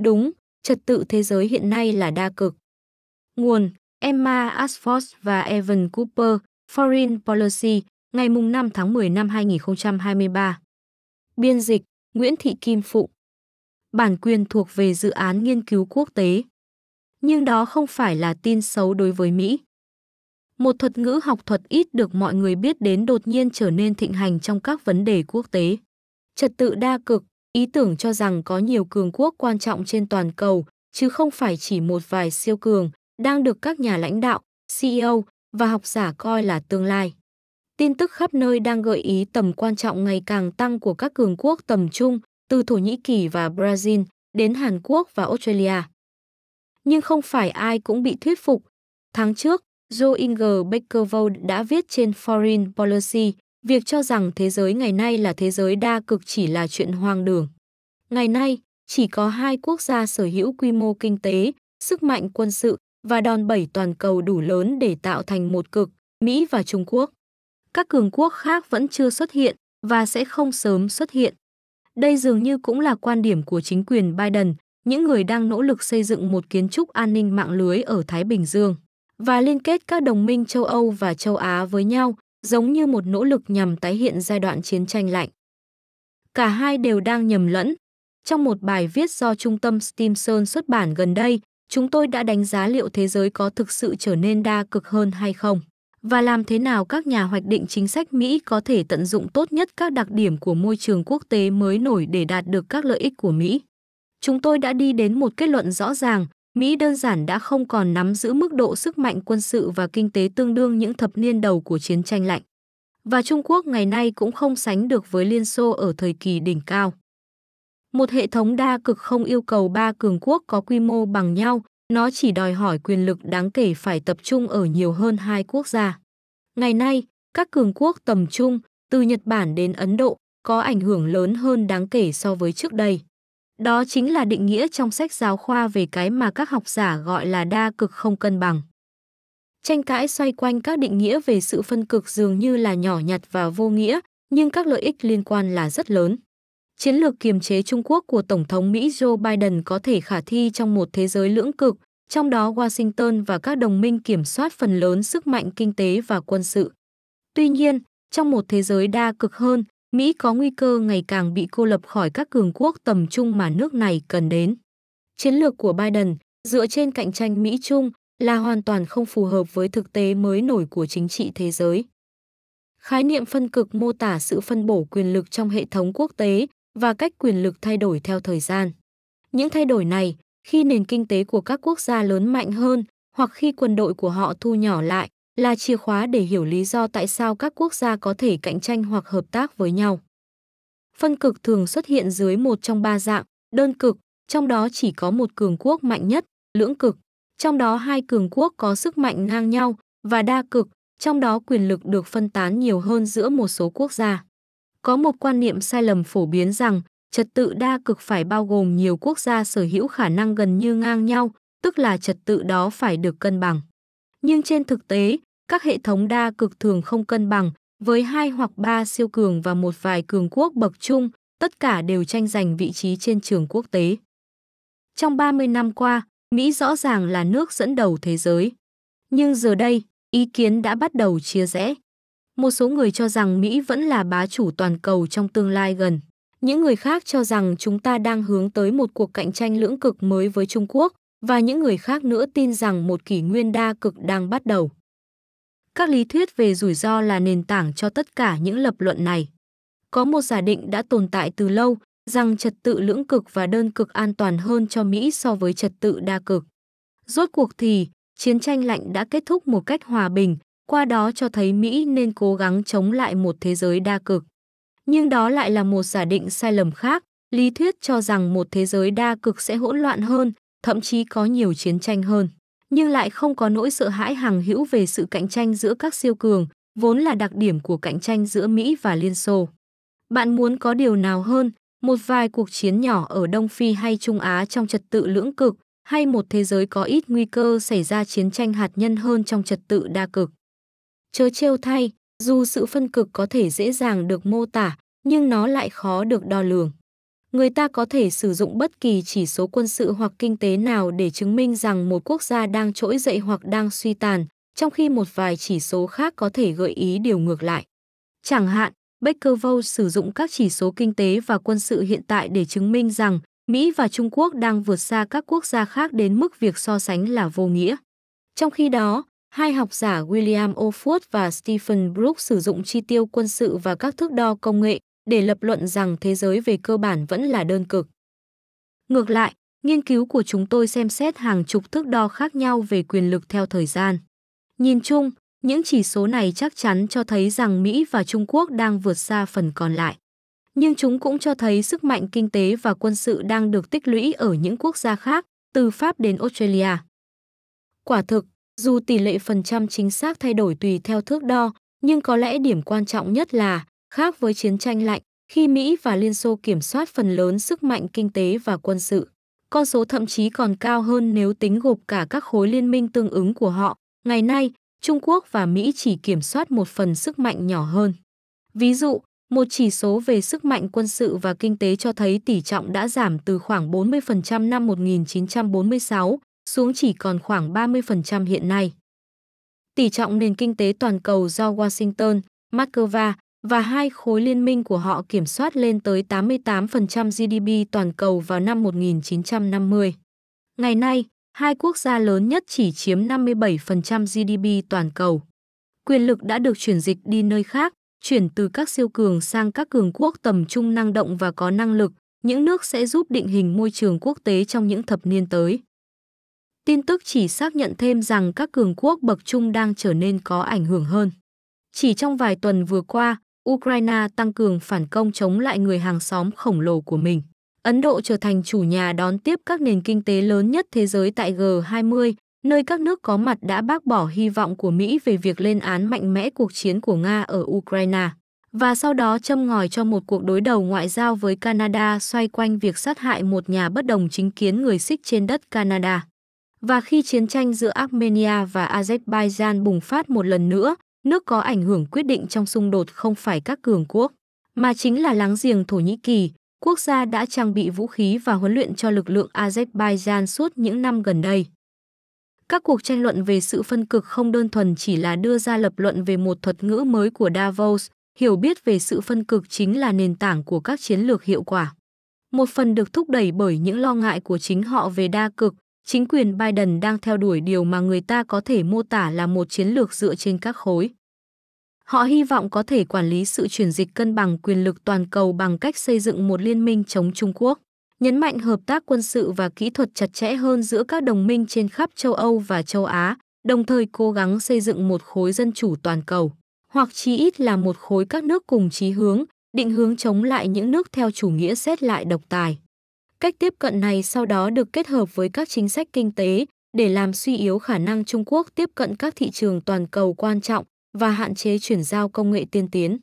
Đúng, trật tự thế giới hiện nay là đa cực. Nguồn Emma Ashford và Evan Cooper, Foreign Policy, ngày 5 tháng 10 năm 2023. Biên dịch Nguyễn Thị Kim Phụng. Bản quyền thuộc về dự án nghiên cứu quốc tế. Nhưng đó không phải là tin xấu đối với Mỹ. Một thuật ngữ học thuật ít được mọi người biết đến đột nhiên trở nên thịnh hành trong các vấn đề quốc tế. Trật tự đa cực, ý tưởng cho rằng có nhiều cường quốc quan trọng trên toàn cầu, chứ không phải chỉ một vài siêu cường, đang được các nhà lãnh đạo, CEO và học giả coi là tương lai. Tin tức khắp nơi đang gợi ý tầm quan trọng ngày càng tăng của các cường quốc tầm trung, từ Thổ Nhĩ Kỳ và Brazil đến Hàn Quốc và Australia. Nhưng không phải ai cũng bị thuyết phục. Tháng trước, Joe Inger Beckervold đã viết trên Foreign Policy việc cho rằng thế giới ngày nay là thế giới đa cực chỉ là chuyện hoang đường. Ngày nay, chỉ có hai quốc gia sở hữu quy mô kinh tế, sức mạnh quân sự và đòn bẩy toàn cầu đủ lớn để tạo thành một cực, Mỹ và Trung Quốc. Các cường quốc khác vẫn chưa xuất hiện và sẽ không sớm xuất hiện. Đây dường như cũng là quan điểm của chính quyền Biden, những người đang nỗ lực xây dựng một kiến trúc an ninh mạng lưới ở Thái Bình Dương và liên kết các đồng minh châu Âu và châu Á với nhau, giống như một nỗ lực nhằm tái hiện giai đoạn chiến tranh lạnh. Cả hai đều đang nhầm lẫn. Trong một bài viết do Trung tâm Stimson xuất bản gần đây, chúng tôi đã đánh giá liệu thế giới có thực sự trở nên đa cực hơn hay không và làm thế nào các nhà hoạch định chính sách Mỹ có thể tận dụng tốt nhất các đặc điểm của môi trường quốc tế mới nổi để đạt được các lợi ích của Mỹ. Chúng tôi đã đi đến một kết luận rõ ràng, Mỹ đơn giản đã không còn nắm giữ mức độ sức mạnh quân sự và kinh tế tương đương những thập niên đầu của chiến tranh lạnh. Và Trung Quốc ngày nay cũng không sánh được với Liên Xô ở thời kỳ đỉnh cao. Một hệ thống đa cực không yêu cầu ba cường quốc có quy mô bằng nhau, nó chỉ đòi hỏi quyền lực đáng kể phải tập trung ở nhiều hơn hai quốc gia. Ngày nay, các cường quốc tầm trung, từ Nhật Bản đến Ấn Độ, có ảnh hưởng lớn hơn đáng kể so với trước đây. Đó chính là định nghĩa trong sách giáo khoa về cái mà các học giả gọi là đa cực không cân bằng. Tranh cãi xoay quanh các định nghĩa về sự phân cực dường như là nhỏ nhặt và vô nghĩa, nhưng các lợi ích liên quan là rất lớn. Chiến lược kiềm chế Trung Quốc của Tổng thống Mỹ Joe Biden có thể khả thi trong một thế giới lưỡng cực, trong đó Washington và các đồng minh kiểm soát phần lớn sức mạnh kinh tế và quân sự. Tuy nhiên, trong một thế giới đa cực hơn, Mỹ có nguy cơ ngày càng bị cô lập khỏi các cường quốc tầm trung mà nước này cần đến. Chiến lược của Biden, dựa trên cạnh tranh Mỹ-Trung, là hoàn toàn không phù hợp với thực tế mới nổi của chính trị thế giới. Khái niệm phân cực mô tả sự phân bổ quyền lực trong hệ thống quốc tế và cách quyền lực thay đổi theo thời gian. Những thay đổi này, khi nền kinh tế của các quốc gia lớn mạnh hơn hoặc khi quân đội của họ thu nhỏ lại, là chìa khóa để hiểu lý do tại sao các quốc gia có thể cạnh tranh hoặc hợp tác với nhau. Phân cực thường xuất hiện dưới một trong ba dạng, đơn cực, trong đó chỉ có một cường quốc mạnh nhất, lưỡng cực, trong đó hai cường quốc có sức mạnh ngang nhau, và đa cực, trong đó quyền lực được phân tán nhiều hơn giữa một số quốc gia. Có một quan niệm sai lầm phổ biến rằng trật tự đa cực phải bao gồm nhiều quốc gia sở hữu khả năng gần như ngang nhau, tức là trật tự đó phải được cân bằng. Nhưng trên thực tế, các hệ thống đa cực thường không cân bằng, với hai hoặc ba siêu cường và một vài cường quốc bậc trung, tất cả đều tranh giành vị trí trên trường quốc tế. Trong 30 năm qua, Mỹ rõ ràng là nước dẫn đầu thế giới. Nhưng giờ đây, ý kiến đã bắt đầu chia rẽ. Một số người cho rằng Mỹ vẫn là bá chủ toàn cầu trong tương lai gần. Những người khác cho rằng chúng ta đang hướng tới một cuộc cạnh tranh lưỡng cực mới với Trung Quốc và những người khác nữa tin rằng một kỷ nguyên đa cực đang bắt đầu. Các lý thuyết về rủi ro là nền tảng cho tất cả những lập luận này. Có một giả định đã tồn tại từ lâu rằng trật tự lưỡng cực và đơn cực an toàn hơn cho Mỹ so với trật tự đa cực. Rốt cuộc thì, chiến tranh lạnh đã kết thúc một cách hòa bình, qua đó cho thấy Mỹ nên cố gắng chống lại một thế giới đa cực. Nhưng đó lại là một giả định sai lầm khác, lý thuyết cho rằng một thế giới đa cực sẽ hỗn loạn hơn, thậm chí có nhiều chiến tranh hơn, nhưng lại không có nỗi sợ hãi hằng hữu về sự cạnh tranh giữa các siêu cường, vốn là đặc điểm của cạnh tranh giữa Mỹ và Liên Xô. Bạn muốn có điều nào hơn, một vài cuộc chiến nhỏ ở Đông Phi hay Trung Á trong trật tự lưỡng cực, hay một thế giới có ít nguy cơ xảy ra chiến tranh hạt nhân hơn trong trật tự đa cực. Chớ trêu thay, dù sự phân cực có thể dễ dàng được mô tả, nhưng nó lại khó được đo lường người ta có thể sử dụng bất kỳ chỉ số quân sự hoặc kinh tế nào để chứng minh rằng một quốc gia đang trỗi dậy hoặc đang suy tàn, trong khi một vài chỉ số khác có thể gợi ý điều ngược lại. Chẳng hạn, Baker-Bose sử dụng các chỉ số kinh tế và quân sự hiện tại để chứng minh rằng Mỹ và Trung Quốc đang vượt xa các quốc gia khác đến mức việc so sánh là vô nghĩa. Trong khi đó, hai học giả William Oford và Stephen Brooks sử dụng chi tiêu quân sự và các thước đo công nghệ để lập luận rằng thế giới về cơ bản vẫn là đơn cực. Ngược lại, nghiên cứu của chúng tôi xem xét hàng chục thước đo khác nhau về quyền lực theo thời gian. Nhìn chung, những chỉ số này chắc chắn cho thấy rằng Mỹ và Trung Quốc đang vượt xa phần còn lại. Nhưng chúng cũng cho thấy sức mạnh kinh tế và quân sự đang được tích lũy ở những quốc gia khác, từ Pháp đến Australia. Quả thực, dù tỷ lệ phần trăm chính xác thay đổi tùy theo thước đo, nhưng có lẽ điểm quan trọng nhất là, khác với chiến tranh lạnh, khi Mỹ và Liên Xô kiểm soát phần lớn sức mạnh kinh tế và quân sự. Con số thậm chí còn cao hơn nếu tính gộp cả các khối liên minh tương ứng của họ. Ngày nay, Trung Quốc và Mỹ chỉ kiểm soát một phần sức mạnh nhỏ hơn. Ví dụ, một chỉ số về sức mạnh quân sự và kinh tế cho thấy tỷ trọng đã giảm từ khoảng 40% năm 1946 xuống chỉ còn khoảng 30% hiện nay. Tỷ trọng nền kinh tế toàn cầu do Washington, Moscow và hai khối liên minh của họ kiểm soát lên tới 88% GDP toàn cầu vào năm 1950. Ngày nay, hai quốc gia lớn nhất chỉ chiếm 57% GDP toàn cầu. Quyền lực đã được chuyển dịch đi nơi khác, chuyển từ các siêu cường sang các cường quốc tầm trung năng động và có năng lực, những nước sẽ giúp định hình môi trường quốc tế trong những thập niên tới. Tin tức chỉ xác nhận thêm rằng các cường quốc bậc trung đang trở nên có ảnh hưởng hơn. Chỉ trong vài tuần vừa qua, Ukraine tăng cường phản công chống lại người hàng xóm khổng lồ của mình. Ấn Độ trở thành chủ nhà đón tiếp các nền kinh tế lớn nhất thế giới tại G20, nơi các nước có mặt đã bác bỏ hy vọng của Mỹ về việc lên án mạnh mẽ cuộc chiến của Nga ở Ukraine và sau đó châm ngòi cho một cuộc đối đầu ngoại giao với Canada xoay quanh việc sát hại một nhà bất đồng chính kiến người Sikh trên đất Canada. Và khi chiến tranh giữa Armenia và Azerbaijan bùng phát một lần nữa, nước có ảnh hưởng quyết định trong xung đột không phải các cường quốc, mà chính là láng giềng Thổ Nhĩ Kỳ, quốc gia đã trang bị vũ khí và huấn luyện cho lực lượng Azerbaijan suốt những năm gần đây. Các cuộc tranh luận về sự phân cực không đơn thuần chỉ là đưa ra lập luận về một thuật ngữ mới của Davos, hiểu biết về sự phân cực chính là nền tảng của các chiến lược hiệu quả. Một phần được thúc đẩy bởi những lo ngại của chính họ về đa cực, chính quyền Biden đang theo đuổi điều mà người ta có thể mô tả là một chiến lược dựa trên các khối. Họ hy vọng có thể quản lý sự chuyển dịch cân bằng quyền lực toàn cầu bằng cách xây dựng một liên minh chống Trung Quốc, nhấn mạnh hợp tác quân sự và kỹ thuật chặt chẽ hơn giữa các đồng minh trên khắp châu Âu và châu Á, đồng thời cố gắng xây dựng một khối dân chủ toàn cầu, hoặc chí ít là một khối các nước cùng chí hướng, định hướng chống lại những nước theo chủ nghĩa xét lại độc tài. Cách tiếp cận này sau đó được kết hợp với các chính sách kinh tế để làm suy yếu khả năng Trung Quốc tiếp cận các thị trường toàn cầu quan trọng và hạn chế chuyển giao công nghệ tiên tiến.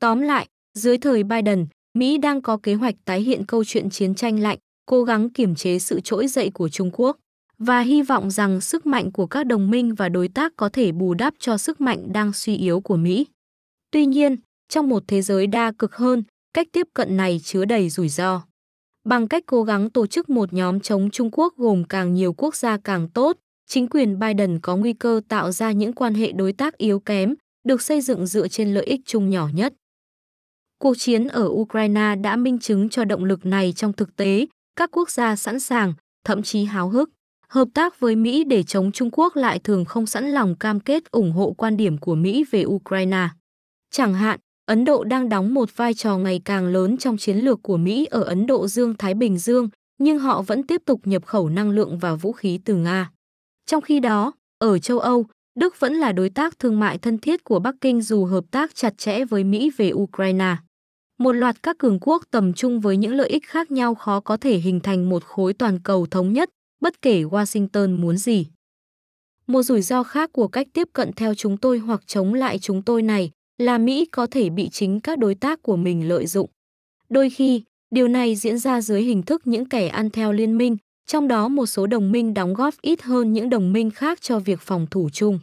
Tóm lại, dưới thời Biden, Mỹ đang có kế hoạch tái hiện câu chuyện chiến tranh lạnh, cố gắng kiểm chế sự trỗi dậy của Trung Quốc và hy vọng rằng sức mạnh của các đồng minh và đối tác có thể bù đắp cho sức mạnh đang suy yếu của Mỹ. Tuy nhiên, trong một thế giới đa cực hơn, cách tiếp cận này chứa đầy rủi ro bằng cách cố gắng tổ chức một nhóm chống Trung Quốc gồm càng nhiều quốc gia càng tốt, chính quyền Biden có nguy cơ tạo ra những quan hệ đối tác yếu kém, được xây dựng dựa trên lợi ích chung nhỏ nhất. Cuộc chiến ở Ukraine đã minh chứng cho động lực này trong thực tế, các quốc gia sẵn sàng, thậm chí háo hức, hợp tác với Mỹ để chống Trung Quốc lại thường không sẵn lòng cam kết ủng hộ quan điểm của Mỹ về Ukraine. Chẳng hạn, Ấn Độ đang đóng một vai trò ngày càng lớn trong chiến lược của Mỹ ở Ấn Độ Dương-Thái Bình Dương, nhưng họ vẫn tiếp tục nhập khẩu năng lượng và vũ khí từ Nga. Trong khi đó, ở châu Âu, Đức vẫn là đối tác thương mại thân thiết của Bắc Kinh dù hợp tác chặt chẽ với Mỹ về Ukraine. Một loạt các cường quốc tầm trung với những lợi ích khác nhau khó có thể hình thành một khối toàn cầu thống nhất, bất kể Washington muốn gì. Một rủi ro khác của cách tiếp cận theo chúng tôi hoặc chống lại chúng tôi này là Mỹ có thể bị chính các đối tác của mình lợi dụng. Đôi khi, điều này diễn ra dưới hình thức những kẻ ăn theo liên minh, trong đó một số đồng minh đóng góp ít hơn những đồng minh khác cho việc phòng thủ chung.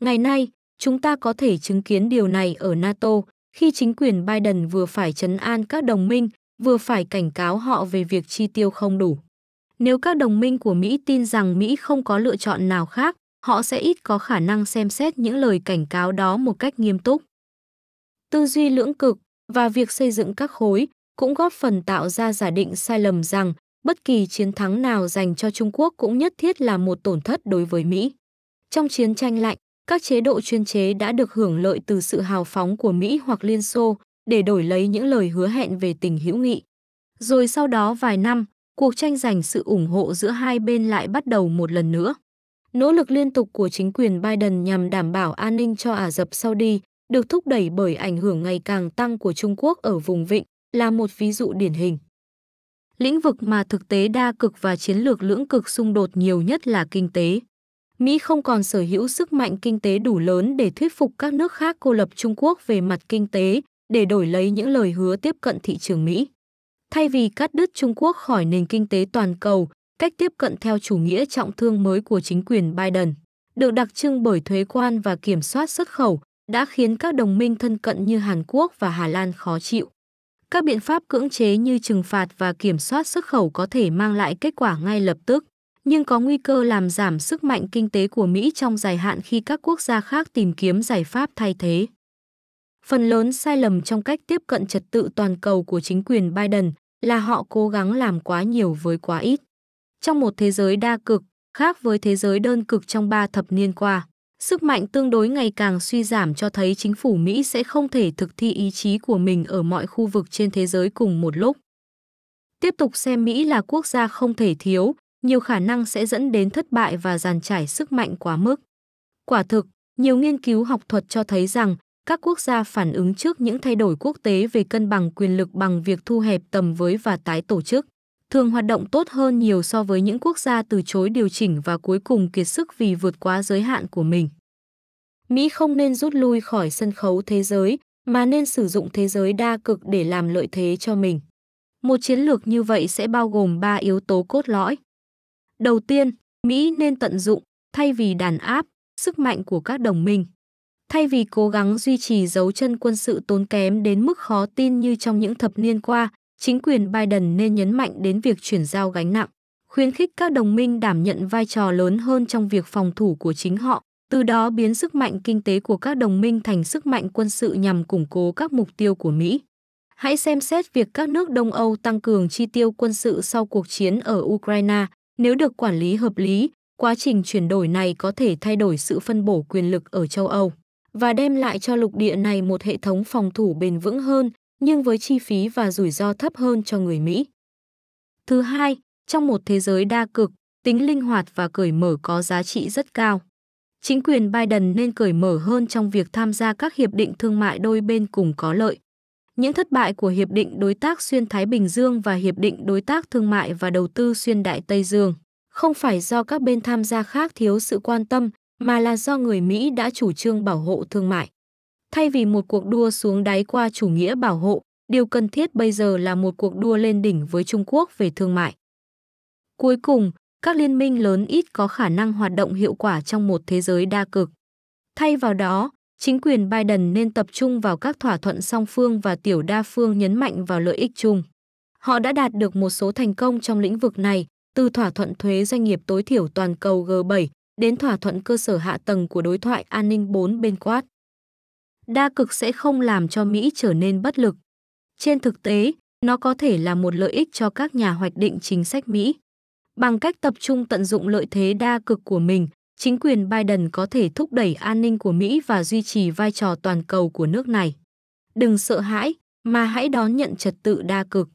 Ngày nay, chúng ta có thể chứng kiến điều này ở NATO, khi chính quyền Biden vừa phải chấn an các đồng minh, vừa phải cảnh cáo họ về việc chi tiêu không đủ. Nếu các đồng minh của Mỹ tin rằng Mỹ không có lựa chọn nào khác, họ sẽ ít có khả năng xem xét những lời cảnh cáo đó một cách nghiêm túc. Tư duy lưỡng cực và việc xây dựng các khối cũng góp phần tạo ra giả định sai lầm rằng bất kỳ chiến thắng nào dành cho Trung Quốc cũng nhất thiết là một tổn thất đối với Mỹ. Trong chiến tranh lạnh, các chế độ chuyên chế đã được hưởng lợi từ sự hào phóng của Mỹ hoặc Liên Xô để đổi lấy những lời hứa hẹn về tình hữu nghị. Rồi sau đó vài năm, cuộc tranh giành sự ủng hộ giữa hai bên lại bắt đầu một lần nữa. Nỗ lực liên tục của chính quyền Biden nhằm đảm bảo an ninh cho Ả Rập Saudi được thúc đẩy bởi ảnh hưởng ngày càng tăng của Trung Quốc ở vùng vịnh là một ví dụ điển hình. Lĩnh vực mà thực tế đa cực và chiến lược lưỡng cực xung đột nhiều nhất là kinh tế. Mỹ không còn sở hữu sức mạnh kinh tế đủ lớn để thuyết phục các nước khác cô lập Trung Quốc về mặt kinh tế để đổi lấy những lời hứa tiếp cận thị trường Mỹ. Thay vì cắt đứt Trung Quốc khỏi nền kinh tế toàn cầu, cách tiếp cận theo chủ nghĩa trọng thương mới của chính quyền Biden, được đặc trưng bởi thuế quan và kiểm soát xuất khẩu, đã khiến các đồng minh thân cận như Hàn Quốc và Hà Lan khó chịu. Các biện pháp cưỡng chế như trừng phạt và kiểm soát xuất khẩu có thể mang lại kết quả ngay lập tức, nhưng có nguy cơ làm giảm sức mạnh kinh tế của Mỹ trong dài hạn khi các quốc gia khác tìm kiếm giải pháp thay thế. Phần lớn sai lầm trong cách tiếp cận trật tự toàn cầu của chính quyền Biden là họ cố gắng làm quá nhiều với quá ít. Trong một thế giới đa cực, khác với thế giới đơn cực trong ba thập niên qua, sức mạnh tương đối ngày càng suy giảm cho thấy chính phủ Mỹ sẽ không thể thực thi ý chí của mình ở mọi khu vực trên thế giới cùng một lúc. Tiếp tục xem Mỹ là quốc gia không thể thiếu, nhiều khả năng sẽ dẫn đến thất bại và giàn trải sức mạnh quá mức. Quả thực, nhiều nghiên cứu học thuật cho thấy rằng các quốc gia phản ứng trước những thay đổi quốc tế về cân bằng quyền lực bằng việc thu hẹp tầm với và tái tổ chức, thường hoạt động tốt hơn nhiều so với những quốc gia từ chối điều chỉnh và cuối cùng kiệt sức vì vượt quá giới hạn của mình. Mỹ không nên rút lui khỏi sân khấu thế giới, mà nên sử dụng thế giới đa cực để làm lợi thế cho mình. Một chiến lược như vậy sẽ bao gồm 3 yếu tố cốt lõi. Đầu tiên, Mỹ nên tận dụng, thay vì đàn áp, sức mạnh của các đồng minh. Thay vì cố gắng duy trì dấu chân quân sự tốn kém đến mức khó tin như trong những thập niên qua, chính quyền Biden nên nhấn mạnh đến việc chuyển giao gánh nặng, khuyến khích các đồng minh đảm nhận vai trò lớn hơn trong việc phòng thủ của chính họ, từ đó biến sức mạnh kinh tế của các đồng minh thành sức mạnh quân sự nhằm củng cố các mục tiêu của Mỹ. Hãy xem xét việc các nước Đông Âu tăng cường chi tiêu quân sự sau cuộc chiến ở Ukraine, nếu được quản lý hợp lý, quá trình chuyển đổi này có thể thay đổi sự phân bổ quyền lực ở châu Âu và đem lại cho lục địa này một hệ thống phòng thủ bền vững hơn, nhưng với chi phí và rủi ro thấp hơn cho người Mỹ. Thứ hai, trong một thế giới đa cực, tính linh hoạt và cởi mở có giá trị rất cao. Chính quyền Biden nên cởi mở hơn trong việc tham gia các hiệp định thương mại đôi bên cùng có lợi. Những thất bại của Hiệp định Đối tác Xuyên Thái Bình Dương và Hiệp định Đối tác Thương mại và Đầu tư Xuyên Đại Tây Dương không phải do các bên tham gia khác thiếu sự quan tâm, mà là do người Mỹ đã chủ trương bảo hộ thương mại. Thay vì một cuộc đua xuống đáy qua chủ nghĩa bảo hộ, điều cần thiết bây giờ là một cuộc đua lên đỉnh với Trung Quốc về thương mại. Cuối cùng, các liên minh lớn ít có khả năng hoạt động hiệu quả trong một thế giới đa cực. Thay vào đó, chính quyền Biden nên tập trung vào các thỏa thuận song phương và tiểu đa phương nhấn mạnh vào lợi ích chung. Họ đã đạt được một số thành công trong lĩnh vực này, từ thỏa thuận thuế doanh nghiệp tối thiểu toàn cầu G7 đến thỏa thuận cơ sở hạ tầng của đối thoại an ninh 4 bên quát. Đa cực sẽ không làm cho Mỹ trở nên bất lực. Trên thực tế, nó có thể là một lợi ích cho các nhà hoạch định chính sách Mỹ. Bằng cách tập trung tận dụng lợi thế đa cực của mình, chính quyền Biden có thể thúc đẩy an ninh của Mỹ và duy trì vai trò toàn cầu của nước này. Đừng sợ hãi, mà hãy đón nhận trật tự đa cực.